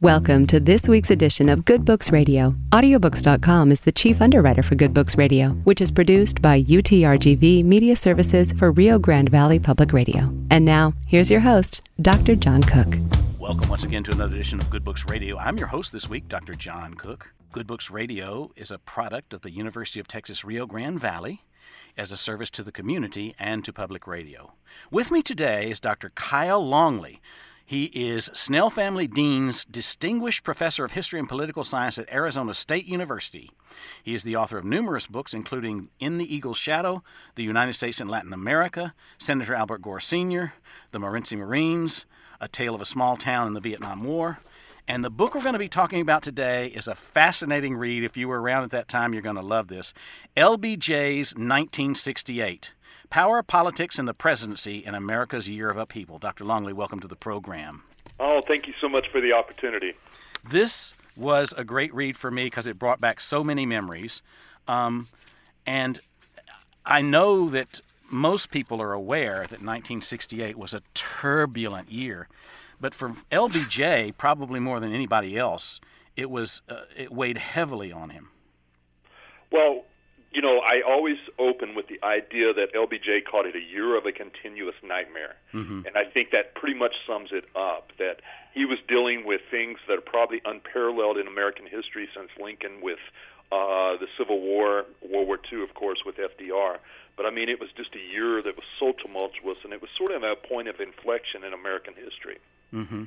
Welcome to this week's edition of Good Books Radio. Audiobooks.com is the chief underwriter for Good Books Radio, which is produced by UTRGV Media Services for Rio Grande Valley Public Radio. And now, here's your host, Dr. John Cook. Welcome once again to another edition of Good Books Radio. I'm your host this week, Dr. John Cook. Good Books Radio is a product of the University of Texas Rio Grande Valley as a service to the community and to public radio. With me today is Dr. Kyle Longley. He is Snell Family Dean's Distinguished Professor of History and Political Science at Arizona State University. He is the author of numerous books, including In the Eagle's Shadow, The United States and Latin America, Senator Albert Gore Sr., The Morenci Marines, A Tale of a Small Town in the Vietnam War. And the book we're going to be talking about today is a fascinating read. If you were around at that time, you're going to love this. LBJ's 1968 Power, Politics, and the Presidency in America's Year of Upheaval. Dr. Longley, welcome to the program. Oh, thank you so much for the opportunity. This was a great read for me because it brought back so many memories. Um, and I know that most people are aware that 1968 was a turbulent year. But for LBJ, probably more than anybody else, it was uh, it weighed heavily on him. Well, you know, I always open with the idea that LBJ called it a year of a continuous nightmare. Mm-hmm. And I think that pretty much sums it up that he was dealing with things that are probably unparalleled in American history since Lincoln with uh, the Civil War, World War II, of course, with FDR. But I mean, it was just a year that was so tumultuous, and it was sort of a point of inflection in American history. Mm-hmm.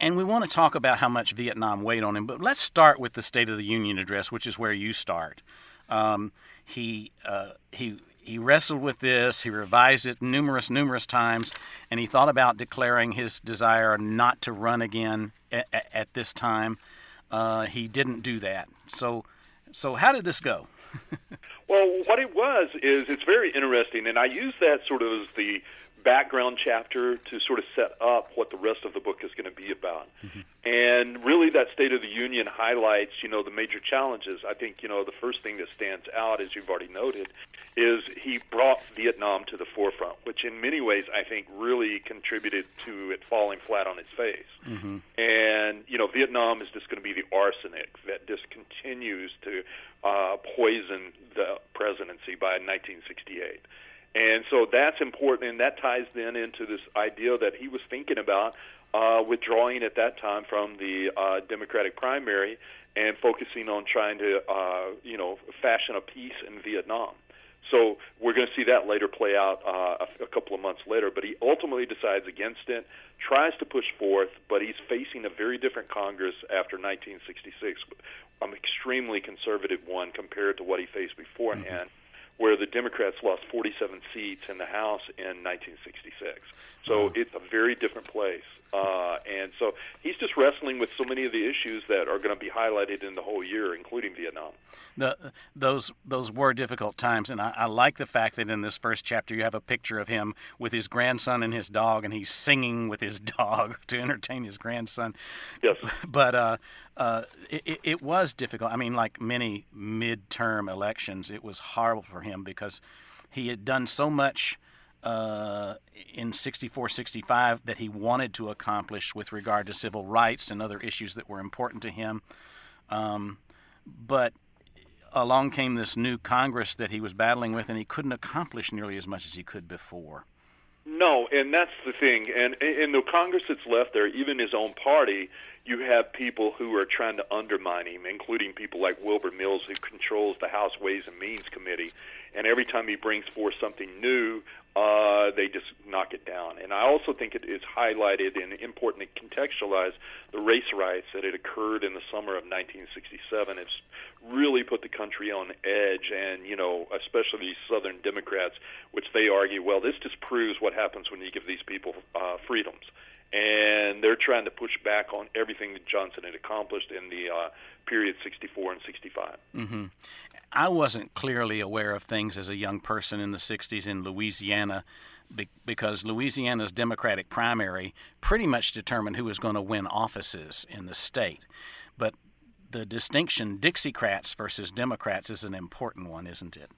And, we want to talk about how much Vietnam weighed on him, but let's start with the State of the Union address, which is where you start. Um, he uh, he he wrestled with this. He revised it numerous numerous times, and he thought about declaring his desire not to run again at, at this time. Uh, he didn't do that. So so how did this go? well, what it was is it's very interesting, and I use that sort of as the background chapter to sort of set up what the rest of the book is going to be about. Mm-hmm. And really, that State of the Union highlights, you know, the major challenges. I think, you know, the first thing that stands out, as you've already noted, is he brought Vietnam to the forefront, which in many ways I think really contributed to it falling flat on its face. Mm-hmm. And, you know, Vietnam is just going to be the arsenic that just continues to uh, poison the presidency by 1968. And so that's important, and that ties then into this idea that he was thinking about uh, withdrawing at that time from the uh, Democratic primary and focusing on trying to, uh, you know, fashion a peace in Vietnam. So we're going to see that later play out uh, a, a couple of months later. But he ultimately decides against it, tries to push forth, but he's facing a very different Congress after 1966, an extremely conservative one compared to what he faced beforehand. Mm-hmm where the Democrats lost 47 seats in the House in 1966. So it's a very different place. Uh, and so he's just wrestling with so many of the issues that are going to be highlighted in the whole year, including Vietnam. The, those those were difficult times, and I, I, like the fact that in this first chapter you have a picture of him with his grandson and his dog, and he's singing with his dog to entertain his grandson. Yes, but uh, uh, it, it was difficult. I mean, like many midterm elections, it was horrible for him because he had done so much uh, in 64 65 that he wanted to accomplish with regard to civil rights and other issues that were important to him. Um, but along came this new Congress that he was battling with, and he couldn't accomplish nearly as much as he could before. No, and that's the thing. And in the Congress that's left there, even his own party, you have people who are trying to undermine him, including people like Wilbur Mills, who controls the House Ways and Means Committee. And every time he brings forth something new, uh, they just knock it down. And I also think it is highlighted and important to contextualize the race riots that had occurred in the summer of 1967. It's really put the country on edge, and you know, especially these Southern Democrats, which they argue, well, this just proves what happens when you give these people uh, freedoms. And they're trying to push back on everything that Johnson had accomplished in the uh, period 64 and 65. Mm-hmm. I wasn't clearly aware of things as a young person in the 60s in Louisiana because Louisiana's Democratic primary pretty much determined who was going to win offices in the state. But the distinction Dixiecrats versus Democrats is an important one, isn't it?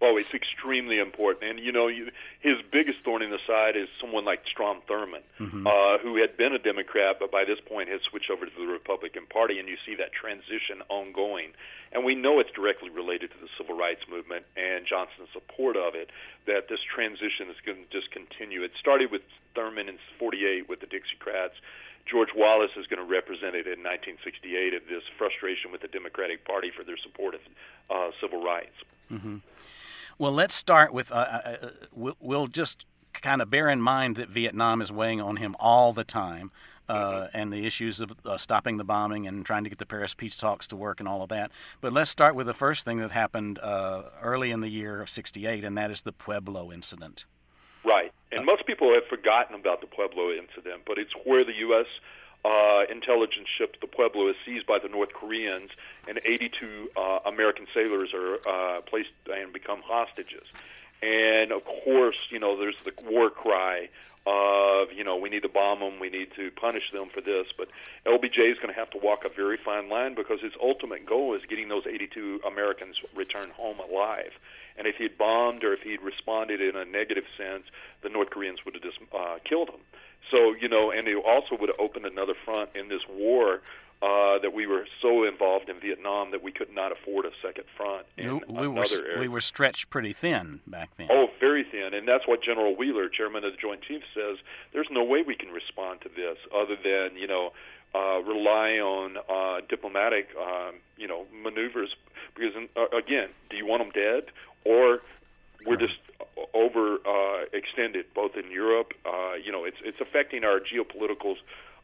Oh, it's extremely important. And, you know, you, his biggest thorn in the side is someone like Strom Thurmond, mm-hmm. uh, who had been a Democrat, but by this point has switched over to the Republican Party, and you see that transition ongoing. And we know it's directly related to the civil rights movement and Johnson's support of it, that this transition is going to just continue. It started with Thurmond in 48 with the Dixiecrats George Wallace is going to represent it in 1968 of this frustration with the Democratic Party for their support of uh, civil rights. Mm-hmm. Well, let's start with uh, uh, uh we'll, just kind of bear in mind that Vietnam is weighing on him all the time. Uh, mm-hmm. and the issues of uh, stopping the bombing and trying to get the Paris peace talks to work and all of that. But let's start with the first thing that happened early in the year of 68, and that is the Pueblo incident. And most people have forgotten about the Pueblo incident, but it's where the U.S. Uh, intelligence ship, the Pueblo, is seized by the North Koreans, and 82 uh, American sailors are uh, placed and become hostages. And of course, you know, there's the war cry of, you know, we need to bomb them, we need to punish them for this. But LBJ is going to have to walk a very fine line because his ultimate goal is getting those 82 Americans returned home alive. And if he'd bombed or if he'd responded in a negative sense, the North Koreans would have just uh, killed him. So, you know, and it also would have opened another front in this war uh, that we were so involved in Vietnam that we could not afford a second front in we, we were, area. We were stretched pretty thin back then. Oh, very thin, and that's what General Wheeler, chairman of the Joint Chiefs, says. There's no way we can respond to this other than you know uh, rely on uh, diplomatic, um, you know, maneuvers. Because uh, again, do you want them dead, or we're just over uh, extended, both in Europe. Uh, you know, it's it's affecting our geopolitical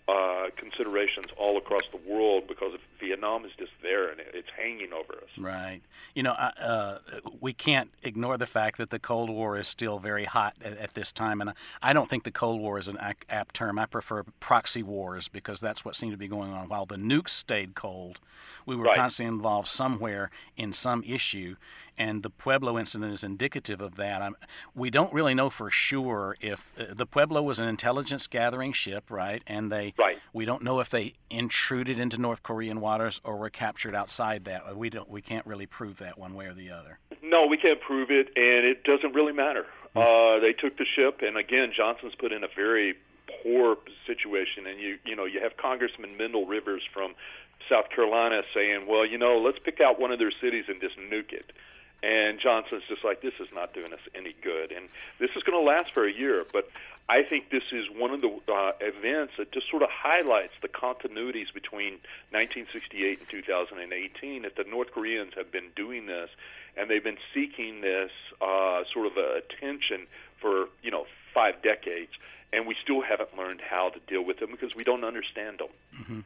uh, considerations all across the world because Vietnam is just there and it's hanging over us. Right. You know, uh, we can't ignore the fact that the Cold War is still very hot at, at this time, and I don't think the Cold War is an apt term. I prefer proxy wars because that's what seemed to be going on. While the nukes stayed cold, we were right. constantly involved somewhere in some issue, and the Pueblo incident is indicative of that. I'm, we don't really know for sure if uh, the Pueblo was an intelligence gathering ship, right? And they, right. we don't know if they intruded into North Korean waters or were captured outside that. We don't, we can't really prove that one way or the other. No, we can't prove it, and it doesn't really matter. Mm-hmm. Uh, they took the ship, and again, Johnson's put in a very poor situation, and you, you know, you have Congressman Mendel Rivers from South Carolina saying, "Well, you know, let's pick out one of their cities and just nuke it." And Johnson's just like, this is not doing us any good. And this is going to last for a year. But I think this is one of the uh, events that just sort of highlights the continuities between 1968 and 2018 that the North Koreans have been doing this and they've been seeking this uh, sort of attention for, you know, five decades. And we still haven't learned how to deal with them because we don't understand them. Mm-hmm.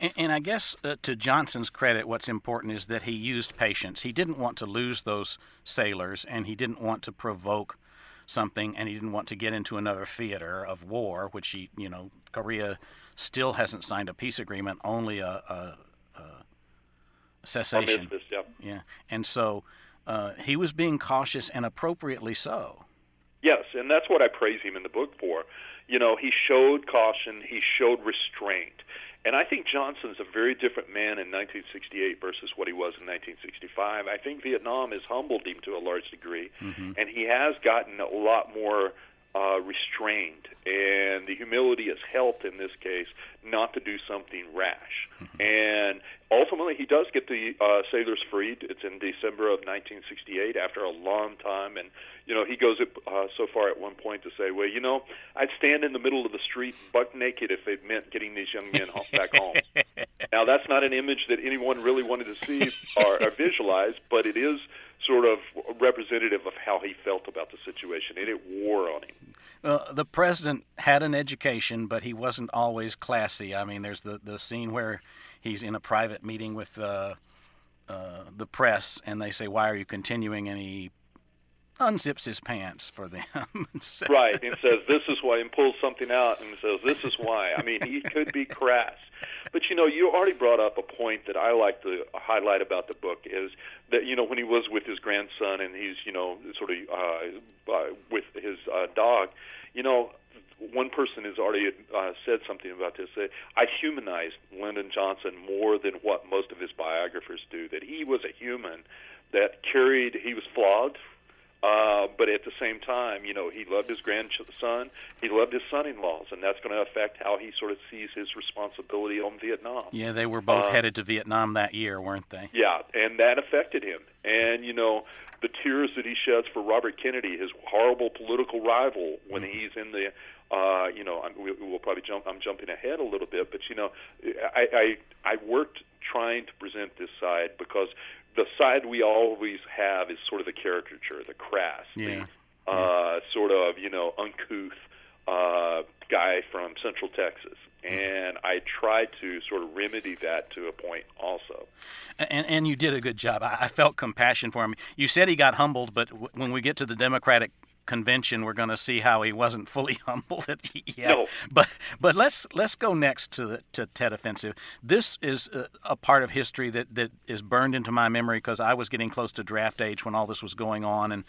And, and I guess uh, to Johnson's credit, what's important is that he used patience. He didn't want to lose those sailors, and he didn't want to provoke something, and he didn't want to get into another theater of war, which he, you know, Korea still hasn't signed a peace agreement, only a, a, a cessation. yeah. yeah, and so uh, he was being cautious and appropriately so. Yes, and that's what I praise him in the book for. You know, he showed caution, he showed restraint. And I think Johnson's a very different man in 1968 versus what he was in 1965. I think Vietnam has humbled him to a large degree, mm-hmm. and he has gotten a lot more uh, restrained. And the humility has helped in this case not to do something rash. Mm-hmm. And ultimately, he does get the uh, sailors freed. It's in December of 1968 after a long time, and you know, he goes uh, so far at one point to say, well, you know, I'd stand in the middle of the street buck naked if it meant getting these young men back home. now, that's not an image that anyone really wanted to see or, or visualize, but it is sort of representative of how he felt about the situation, and it wore on him. The president had an education, but he wasn't always classy. I mean, there's the, the scene where he's in a private meeting with uh, uh, the press, and they say, Why are you continuing? And he unzips his pants for them. right, and says this is why, and pulls something out and says this is why. I mean, he could be crass, but you know, you already brought up a point that I like to highlight about the book is that you know when he was with his grandson and he's you know sort of uh, uh, with his uh, dog, you know, one person has already uh, said something about this. That I humanized Lyndon Johnson more than what most of his biographers do. That he was a human that carried. He was flawed uh, but at the same time, you know, he loved his grandson, he loved his son-in-laws, and that's going to affect how he sort of sees his responsibility on Vietnam. Yeah, they were both uh, headed to Vietnam that year, weren't they? Yeah, and that affected him. And you know, the tears that he sheds for Robert Kennedy, his horrible political rival, when mm-hmm. he's in the uh, you know, I'm, we, we'll probably jump. I'm jumping ahead a little bit, but you know, I, I I worked trying to present this side because the side we always have is sort of the caricature, the crass, yeah. the uh, sort of you know uncouth uh, guy from Central Texas. And I tried to sort of remedy that to a point also. And, and you did a good job. I, I felt compassion for him. You said he got humbled, but w- when we get to the Democratic convention, we're going to see how he wasn't fully humbled. yeah. No. But but let's let's go next to the to Tet Offensive. This is a, a part of history that, that is burned into my memory because I was getting close to draft age when all this was going on, and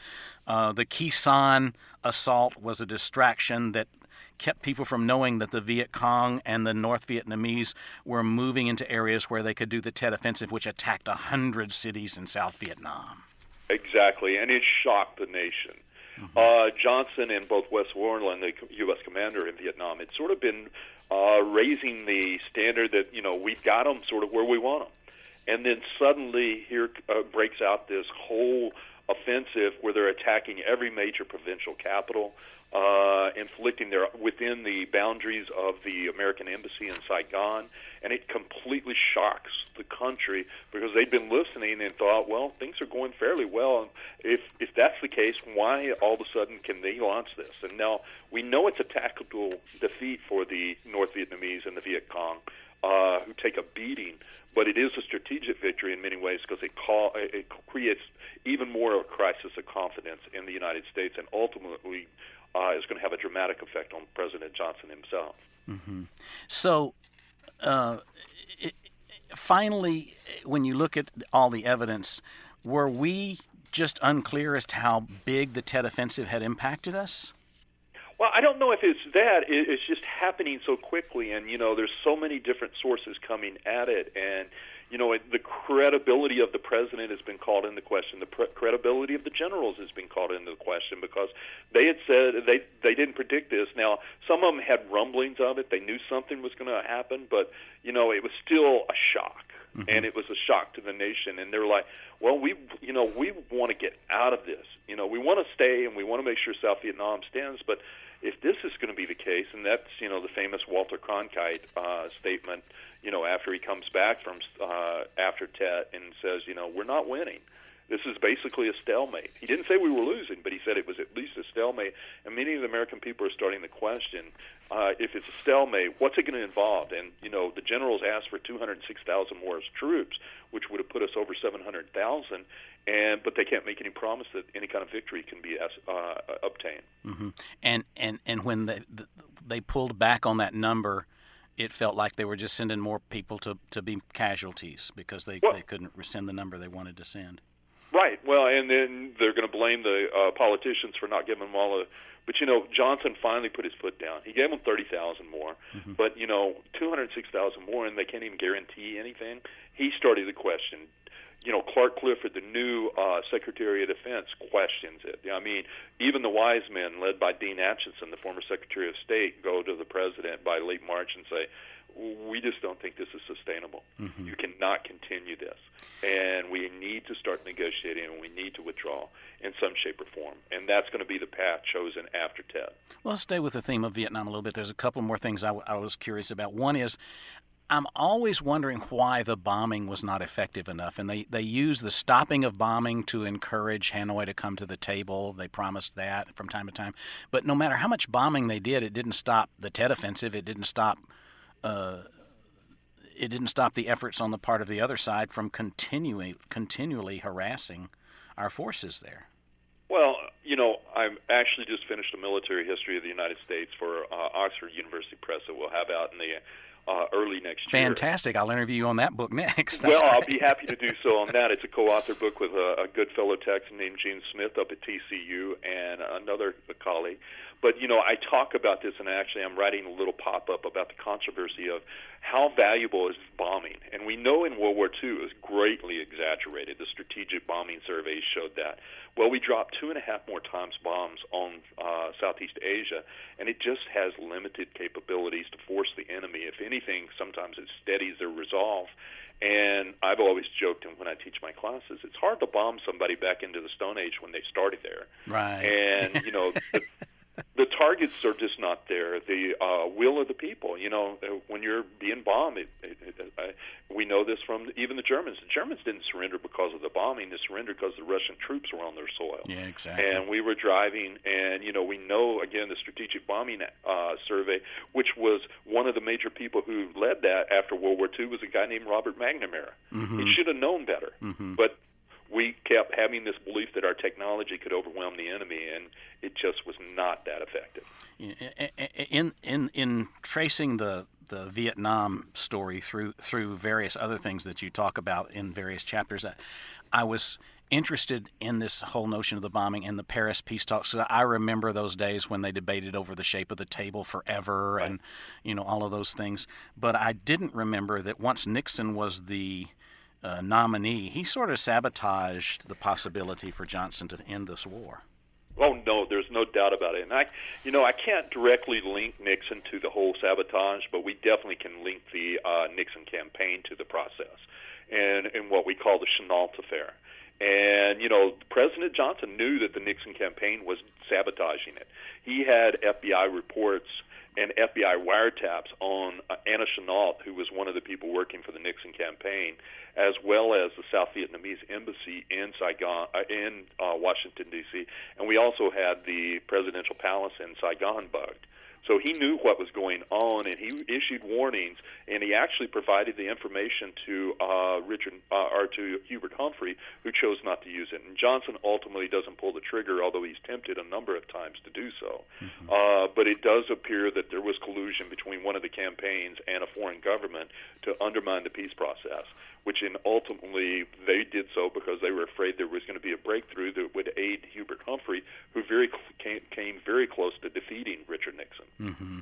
uh, the Khe Sanh assault was a distraction that kept people from knowing that the Viet Cong and the North Vietnamese were moving into areas where they could do the Tet Offensive, which attacked a hundred cities in South Vietnam. Exactly, and it shocked the nation. Mm-hmm. Uh, Johnson and both Westmoreland, the U.S. commander in Vietnam, had sort of been uh, raising the standard that you know we've got them sort of where we want them, and then suddenly here uh, breaks out this whole offensive where they're attacking every major provincial capital, uh, inflicting their within the boundaries of the American embassy in Saigon, and it completely shocks the country because they'd been listening and thought, well, things are going fairly well. And if if that's the case, why all of a sudden can they launch this? And now we know it's a tactical defeat for the North Vietnamese and the Viet Cong. Uh, who take a beating, but it is a strategic victory in many ways because it, it creates even more of a crisis of confidence in the United States, and ultimately uh, is going to have a dramatic effect on President Johnson himself. Mm-hmm. So, uh, it, finally, when you look at all the evidence, were we just unclear as to how big the Tet Offensive had impacted us? Well, I don't know if it's that. It's just happening so quickly, and you know, there's so many different sources coming at it, and you know, the credibility of the president has been called into question. The pre- credibility of the generals has been called into question because they had said they they didn't predict this. Now, some of them had rumblings of it; they knew something was going to happen, but you know, it was still a shock, mm-hmm. and it was a shock to the nation. And they're like, "Well, we, you know, we want to get out of this. You know, we want to stay, and we want to make sure South Vietnam stands, but." If this is going to be the case, and that's you know the famous Walter Cronkite uh, statement, you know, after he comes back from uh, after Tet and says, you know, we're not winning. This is basically a stalemate. He didn't say we were losing, but he said it was at least a stalemate. And many of the American people are starting to question uh, if it's a stalemate, what's it going to involve? And you know, the generals asked for 206,000 more troops, which would have put us over 700,000. And but they can't make any promise that any kind of victory can be uh, obtained. Mm-hmm. And and and when they they pulled back on that number it felt like they were just sending more people to, to be casualties because they, well, they couldn't send the number they wanted to send. Right. Well, and then they're going to blame the uh, politicians for not giving them all a. But you know, Johnson finally put his foot down. He gave them thirty thousand more, mm-hmm. but you know, two hundred six thousand more, and they can't even guarantee anything. He started the question you know, Clark Clifford, the new uh, Secretary of Defense, questions it. I mean, even the wise men, led by Dean Acheson, the former Secretary of State, go to the president by late March and say, "We just don't think this is sustainable. Mm-hmm. You cannot continue this, and we need to start negotiating, and we need to withdraw in some shape or form." And that's going to be the path chosen after Tet. Well, let's stay with the theme of Vietnam a little bit. There's a couple more things I, w- I was curious about. One is I'm always wondering why the bombing was not effective enough. And they, they use the stopping of bombing to encourage Hanoi to come to the table. They promised that from time to time. But no matter how much bombing they did, it didn't stop the Tet Offensive. It didn't stop. Uh, it didn't stop the efforts on the part of the other side from continuing continually harassing our forces there. Well, you know, I've actually just finished a military history of the United States for uh, Oxford University Press that we'll have out in the uh, early next year. Fantastic! I'll interview you on that book next. That's well, great. I'll be happy to do so on that. It's a co-author book with a, a good fellow Texan named Gene Smith up at TCU and another colleague. But you know, I talk about this, and actually, I'm writing a little pop-up about the controversy of how valuable is bombing. And we know in World War II it was greatly exaggerated. The strategic bombing surveys showed that. Well, we dropped two and a half more times bombs on uh, Southeast Asia, and it just has limited capabilities to force the enemy. If anything, sometimes it steadies their resolve. And I've always joked, and when I teach my classes, it's hard to bomb somebody back into the Stone Age when they started there. Right. And you know, the, targets are just not there. The uh, will of the people. You know, uh, when you're being bombed, it, it, it, uh, we know this from even the Germans. The Germans didn't surrender because of the bombing; they surrendered because the Russian troops were on their soil. Yeah, exactly. And we were driving, and you know, we know again the strategic bombing uh, survey, which was one of the major people who led that after World War II, was a guy named Robert McNamara. Mm-hmm. He should have known better, mm-hmm. but we kept having this belief that our technology could overwhelm the enemy, and it just was not that effective. In in in tracing the the Vietnam story through through various other things that you talk about in various chapters, I was interested in this whole notion of the bombing and the Paris peace talks. I remember those days when they debated over the shape of the table forever, right. and you know all of those things. But I didn't remember that once Nixon was the uh, nominee, he sort of sabotaged the possibility for Johnson to end this war. Oh no, there's no doubt about it. And I, you know, I can't directly link Nixon to the whole sabotage, but we definitely can link the uh, Nixon campaign to the process, and and what we call the Chennault affair. And you know, President Johnson knew that the Nixon campaign was sabotaging it. He had FBI reports and FBI wiretaps on uh, Anna Chennault, who was one of the people working for the Nixon campaign, as well as the South Vietnamese embassy in Saigon, uh, in uh, Washington D.C., and we also had the presidential palace in Saigon bugged. So he knew what was going on, and he issued warnings, and he actually provided the information to uh, Richard uh, or to Hubert Humphrey, who chose not to use it. And Johnson ultimately doesn't pull the trigger, although he's tempted a number of times to do so. Mm-hmm. Uh, but it does appear that there was collusion between one of the campaigns and a foreign government to undermine the peace process which in ultimately they did so because they were afraid there was going to be a breakthrough that would aid Hubert Humphrey, who very came, came very close to defeating Richard Nixon. Mm-hmm.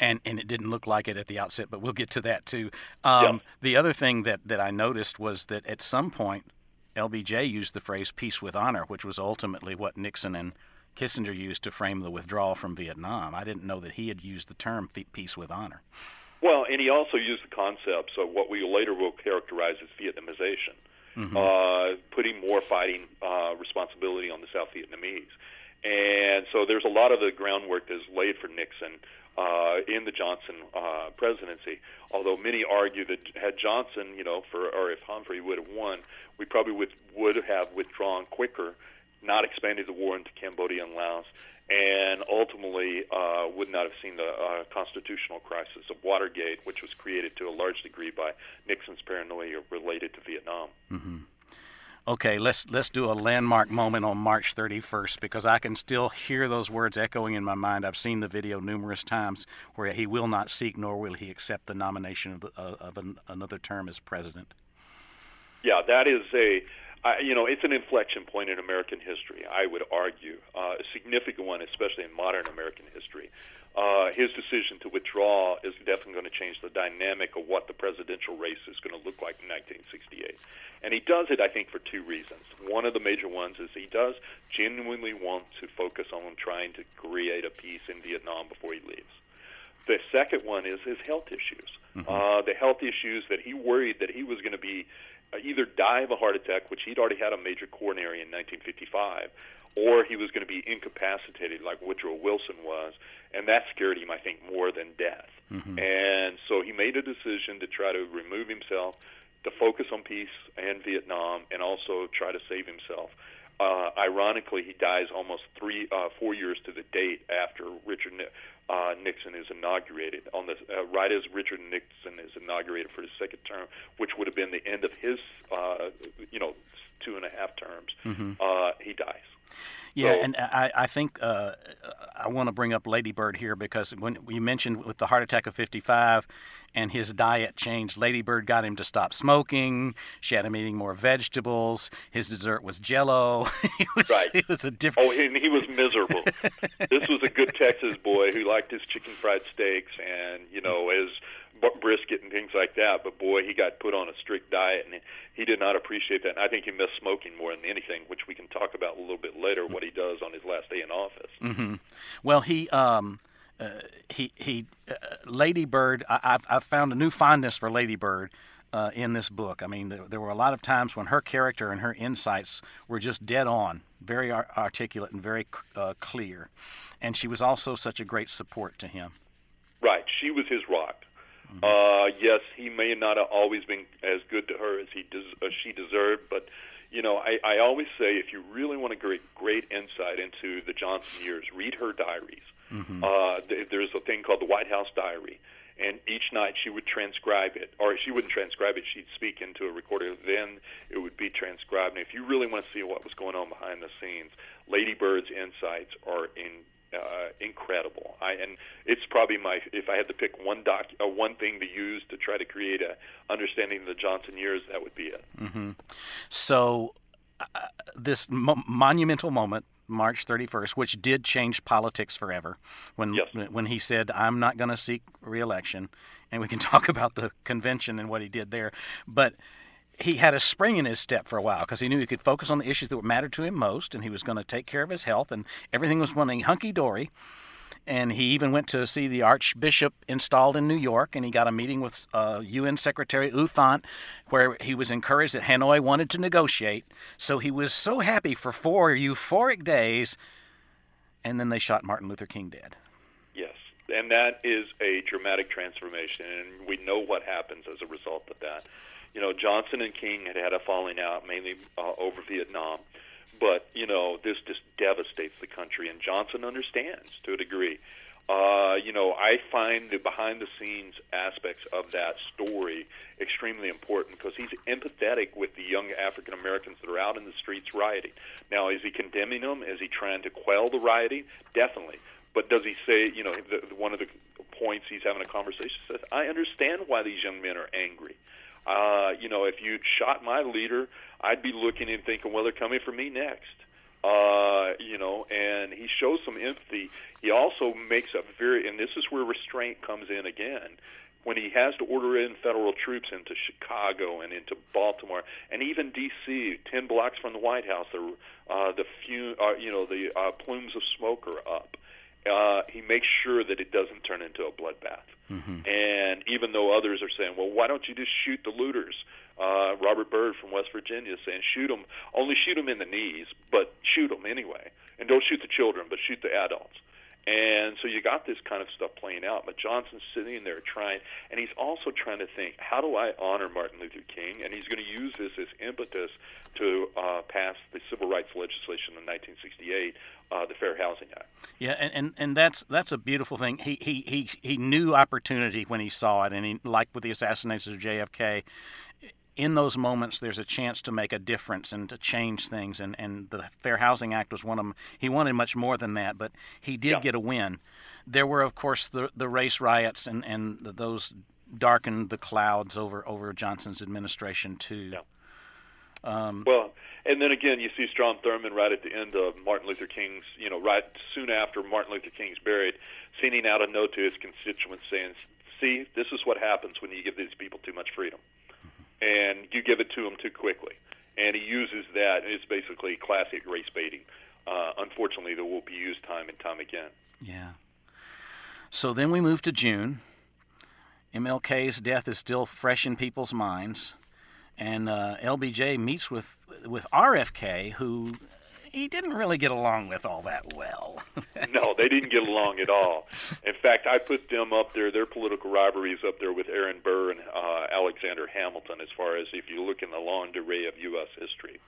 And and it didn't look like it at the outset, but we'll get to that too. Um, The other thing that that I noticed was that at some point, LBJ used the phrase "peace with honor," which was ultimately what Nixon and Kissinger used to frame the withdrawal from Vietnam. I didn't know that he had used the term "peace with honor." Well, and he also used the concepts of what we later will characterize as Vietnamization, mm-hmm. uh, putting more fighting uh, responsibility on the South Vietnamese. And so there's a lot of the groundwork that's laid for Nixon uh, in the Johnson uh, presidency. Although many argue that had Johnson, you know, for or if Humphrey would have won, we probably would would have withdrawn quicker, not expanded the war into Cambodia and Laos, and ultimately uh, would not have seen the uh, constitutional crisis of Watergate, which was created to a large degree by Nixon's paranoia related to Vietnam. Mm-hmm. Okay, let's let's do a landmark moment on March 31st because I can still hear those words echoing in my mind. I've seen the video numerous times where he will not seek nor will he accept the nomination of, the, uh, of an, another term as president. Yeah, that is a I, you know, it's an inflection point in American history. I would argue uh, a significant one, especially in modern American history. Uh, his decision to withdraw is definitely going to change the dynamic of what the presidential race is going to look like in 1968. And he does it, I think, for two reasons. One of the major ones is he does genuinely want to focus on trying to create a peace in Vietnam before he leaves. The second one is his health issues. Mm-hmm. Uh, the health issues that he worried that he was going to be either die of a heart attack, which he'd already had a major coronary in 1955, or he was going to be incapacitated like Woodrow Wilson was, and that scared him, I think, more than death. Mm-hmm. And so he made a decision to try to remove himself, to focus on peace and Vietnam, and also try to save himself. Uh, ironically, he dies almost three, uh, four years to the date after Richard uh, Nixon is inaugurated on the uh, right as Richard Nixon is inaugurated for his second term, which would have been the end of his, uh, you know, two and a half terms. Mm-hmm. Uh, he dies. Yeah, so, and I, I think uh, I want to bring up Lady Bird here because when you mentioned with the heart attack of 55 and his diet changed, Lady Bird got him to stop smoking. She had him eating more vegetables. His dessert was jello. it was, right. It was a different. Oh, and he was miserable. this was a good Texas boy who liked his chicken fried steaks and, you know, his brisket and things like that. But boy, he got put on a strict diet, and he did not appreciate that. And I think he missed smoking more than anything, which we can talk about a little bit later. What he does on his last day in office. Mm-hmm. Well, he. Um, uh, he he, uh, Lady Bird. I, have I've found a new fondness for Lady Bird uh, in this book. I mean, there, there, were a lot of times when her character and her insights were just dead on, very articulate and very uh, clear, and she was also such a great support to him. Right, she was his. Mm-hmm. Uh, yes, he may not have always been as good to her as he des- as she deserved, but you know, I, I always say if you really want a great great insight into the Johnson years, read her diaries. Mm-hmm. Uh, th- there's a thing called the White House Diary, and each night she would transcribe it, or she wouldn't transcribe it; she'd speak into a recorder. Then it would be transcribed. And if you really want to see what was going on behind the scenes, Lady Bird's insights are in uh, incredible. I and it's probably my if I had to pick one doc uh, one thing to use to try to create a understanding of the Johnson years, that would be it. Mm-hmm. So uh, this mo- monumental moment. March 31st, which did change politics forever, when yes. when he said, "I'm not going to seek reelection," and we can talk about the convention and what he did there. But he had a spring in his step for a while because he knew he could focus on the issues that mattered to him most, and he was going to take care of his health, and everything was running hunky dory. And he even went to see the Archbishop installed in New York, and he got a meeting with uh, UN Secretary U Thant, where he was encouraged that Hanoi wanted to negotiate. So he was so happy for four euphoric days, and then they shot Martin Luther King dead. Yes, and that is a dramatic transformation, and we know what happens as a result of that you know, Johnson and King had had a falling out mainly uh, over Vietnam, but you know, this just devastates the country, and Johnson understands to a degree. Uh, you know, I find the behind the scenes aspects of that story extremely important because he's empathetic with the young African Americans that are out in the streets rioting. Now, is he condemning them? Is he trying to quell the rioting? Definitely. But does he say, you know, the, the, one of the points he's having a conversation says, I understand why these young men are angry. Uh, you know, if you'd shot my leader, I'd be looking and thinking, well, they're coming for me next. Uh, you know, and he shows some empathy. He also makes a very, and this is where restraint comes in again. When he has to order in federal troops into Chicago and into Baltimore and even D.C., ten blocks from the White House, the uh, the few, uh, you know, the uh, plumes of smoke are up uh, he makes sure that it doesn't turn into a bloodbath. Mm-hmm. And even though others are saying, well, why don't you just shoot the looters? Uh, Robert Byrd from West Virginia is saying, shoot them, only shoot them in the knees, but shoot them anyway. And don't shoot the children, but shoot the adults. And so you got this kind of stuff playing out. But Johnson's sitting there trying, and he's also trying to think, how do I honor Martin Luther King? And he's going to use this as impetus to uh, pass the civil rights legislation in 1968, uh, the Fair Housing Act. Yeah, and, and, and that's that's a beautiful thing. He, he he he knew opportunity when he saw it, and he like with the assassination of JFK, in those moments, there's a chance to make a difference and to change things. And, and the Fair Housing Act was one of them. He wanted much more than that, but he did yeah. get a win. There were, of course, the, the race riots, and, and those darkened the clouds over, over Johnson's administration, too. Yeah. Um, well, and then again, you see Strom Thurmond right at the end of Martin Luther King's, you know, right soon after Martin Luther King's buried, sending out a note to his constituents saying, see, this is what happens when you give these people too much freedom and you give it to him too quickly. And he uses that. It's basically classic race baiting. Uh, unfortunately, that will be used time and time again. Yeah. So then we move to June. MLK's death is still fresh in people's minds, and uh, LBJ meets with with RFK, who he didn't really get along with all that well. no, they didn't get along at all. In fact, I put them up there, their political rivalries up there with Aaron Burr and uh, Alexander Hamilton, as far as if you look in the long array of U.S. history.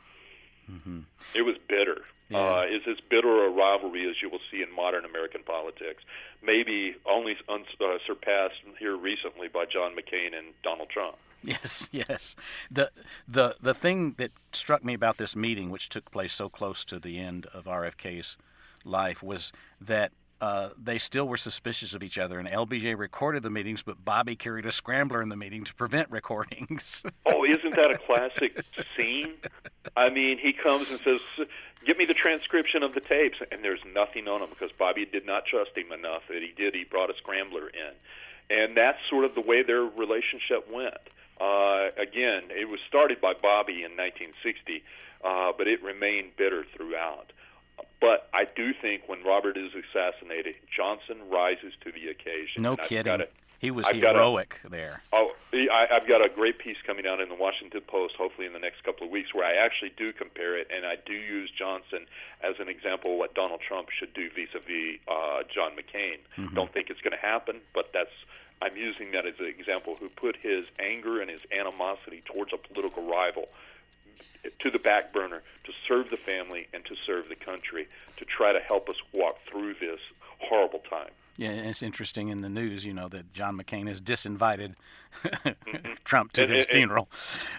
Mm-hmm. It was bitter. Yeah. Uh, is as bitter a rivalry as you will see in modern American politics. Maybe only uns- uh, surpassed here recently by John McCain and Donald Trump. Yes, yes. The the the thing that struck me about this meeting, which took place so close to the end of RFK's life, was that uh, they still were suspicious of each other, and LBJ recorded the meetings, but Bobby carried a scrambler in the meeting to prevent recordings. oh, isn't that a classic scene? I mean, he comes and says, "Give me the transcription of the tapes," and there's nothing on them because Bobby did not trust him enough that he did. He brought a scrambler in, and that's sort of the way their relationship went. Uh, again, it was started by Bobby in 1960, uh, but it remained bitter throughout. But I do think when Robert is assassinated, Johnson rises to the occasion. No kidding. a- he was I've got a- heroic there. Oh, I, I've got a great piece coming out in the Washington Post, hopefully in the next couple of weeks, where I actually do compare it, and I do use Johnson as an example of what Donald Trump should do vis-a-vis uh, John McCain. Don't think it's going to happen, but that's I'm using that as an example. Who put his anger and his animosity towards a political rival to the back burner to serve the family and to serve the country to try to help us walk through this horrible time. Yeah, and it's interesting in the news, you know, that John McCain has disinvited Trump to And- his and- funeral.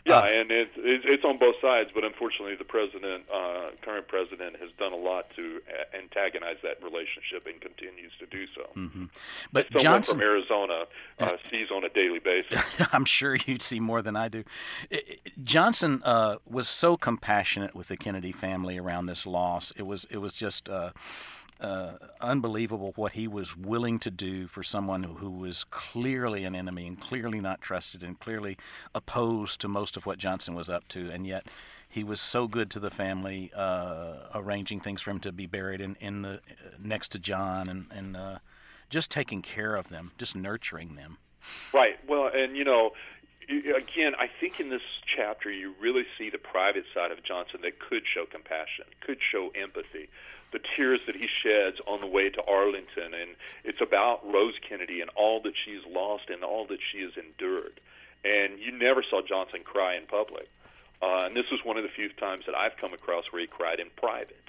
Yeah, Uh, and it's, it's on both sides, but unfortunately, the president, uh, current president, has done a lot to uh, antagonize that relationship and continues to do so. but Someone Johnson, from Arizona uh, sees on a daily basis. I'm sure you'd see more than I do. Johnson uh, was so compassionate with the Kennedy family around this loss. It was it was just uh, uh, unbelievable what he was willing to do for someone who, who was clearly an enemy and clearly not trusted and clearly opposed to most of what Johnson was up to, and yet. He was so good to the family, uh, arranging things for him to be buried in, in the next to John, and, and uh, just taking care of them, just nurturing them. Right. Well, and you know, again, I think in this chapter you really see the private side of Johnson that could show compassion, could show empathy. The tears that he sheds on the way to Arlington, and it's about Rose Kennedy and all that she's lost and all that she has endured. And you never saw Johnson cry in public. Uh, and this is one of the few times that I've come across where he cried in private.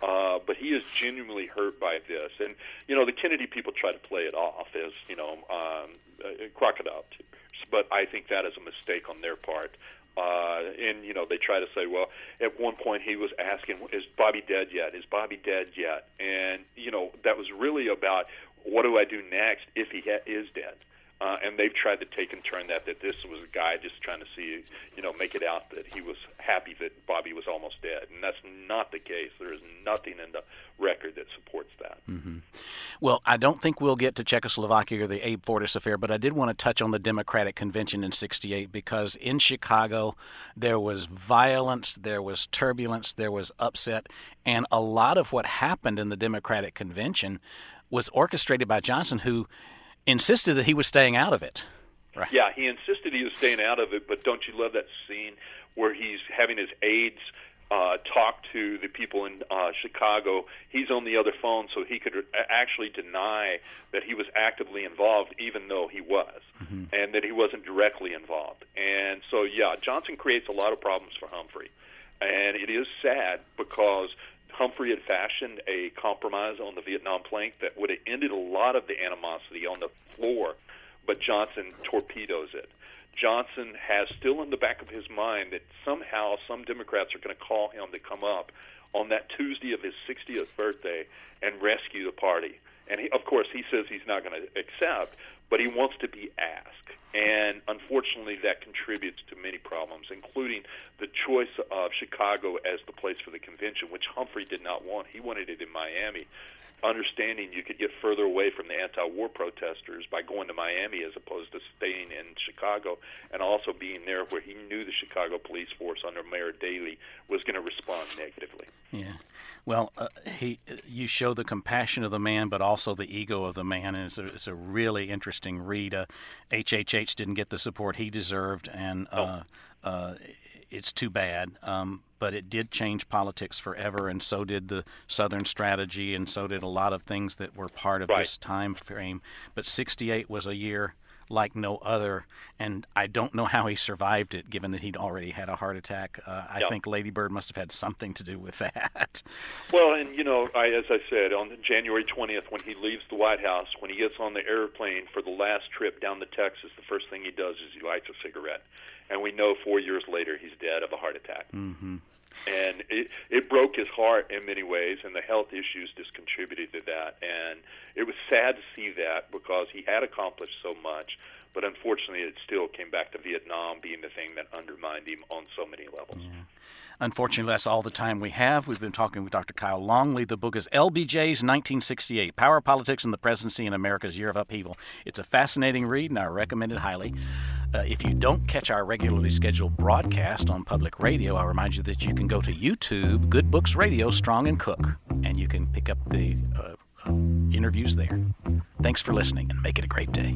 Uh, but he is genuinely hurt by this, and you know the Kennedy people try to play it off as you know um, uh, crocodile tears, but I think that is a mistake on their part. Uh, and you know they try to say, well, at one point he was asking, "Is Bobby dead yet? Is Bobby dead yet?" And you know that was really about what do I do next if he ha- is dead. Uh, and they've tried to take and turn that that this was a guy just trying to see, you know, make it out that he was happy that Bobby was almost dead, and that's not the case. There is nothing in the record that supports that. Well, I don't think we'll get to Czechoslovakia or the Abe Fortas affair, but I did want to touch on the Democratic Convention in 68 because in Chicago there was violence, there was turbulence, there was upset, and a lot of what happened in the Democratic Convention was orchestrated by Johnson, who insisted that he was staying out of it. Right. Yeah, he insisted he was staying out of it, but don't you love that scene where he's having his aides uh, talk to the people in uh, Chicago? He's on the other phone, so he could a- actually deny that he was actively involved, even though he was, and that he wasn't directly involved. And so, yeah, Johnson creates a lot of problems for Humphrey, and it is sad because. Humphrey had fashioned a compromise on the Vietnam plank that would have ended a lot of the animosity on the floor but Johnson torpedoes it. Johnson has still in the back of his mind that somehow some Democrats are going to call him to come up on that Tuesday of his 60th birthday and rescue the party. And he, of course, he says he's not going to accept, but he wants to be asked. And unfortunately, that contributes to many problems, including the choice of Chicago as the place for the convention, which Humphrey did not want. He wanted it in Miami understanding you could get further away from the anti-war protesters by going to Miami as opposed to staying in Chicago, and also being there where he knew the Chicago police force under Mayor Daley was going to respond negatively. Yeah. Well, uh, he you show the compassion of the man, but also the ego of the man, and it's a, it's a really interesting read. Uh, HHH didn't get the support he deserved, and uh, uh, it's too bad. Um, but it did change politics forever, and so did the Southern strategy, and so did a lot of things that were part of Right. this time frame. But '68 was a year like no other. And I don't know how he survived it, given that he'd already had a heart attack. Uh, I yep. think Lady Bird must have had something to do with that. Well, and you know, I, as I said, on January 20th, when he leaves the White House, when he gets on the airplane for the last trip down to Texas, the first thing he does is he lights a cigarette. And we know four years later he's dead of a heart attack. Mm-hmm and it it broke his heart in many ways and the health issues just contributed to that and it was sad to see that because he had accomplished so much but unfortunately it still came back to Vietnam being the thing that undermined him on so many levels. Yeah. Unfortunately, that's all the time we have. We've been talking with Dr. Kyle Longley. The book is LBJ's 1968 Power, Politics, and the Presidency in America's Year of Upheaval. It's a fascinating read, and I recommend it highly. Uh, if you don't catch our regularly scheduled broadcast on public radio, I remind you that you can go to YouTube, Good Books Radio, Strong and Cook, and you can pick up the uh, uh, interviews there. Thanks for listening, and make it a great day.